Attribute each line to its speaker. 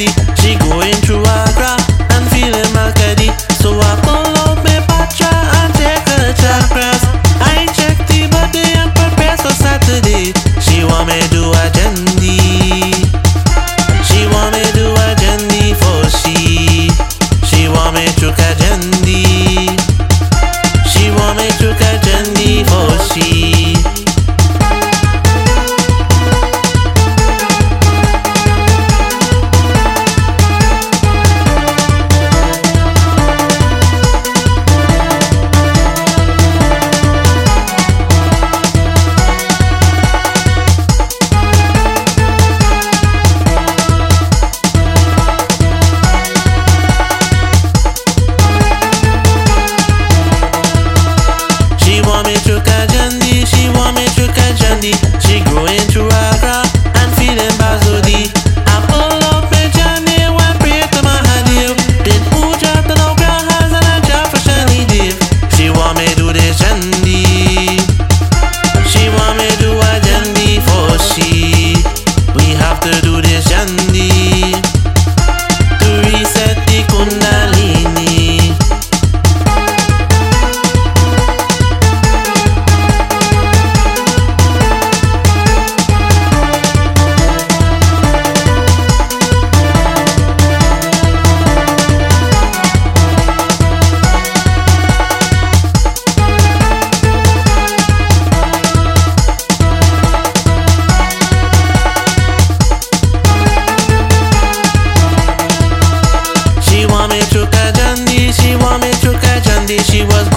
Speaker 1: Andy 你。She was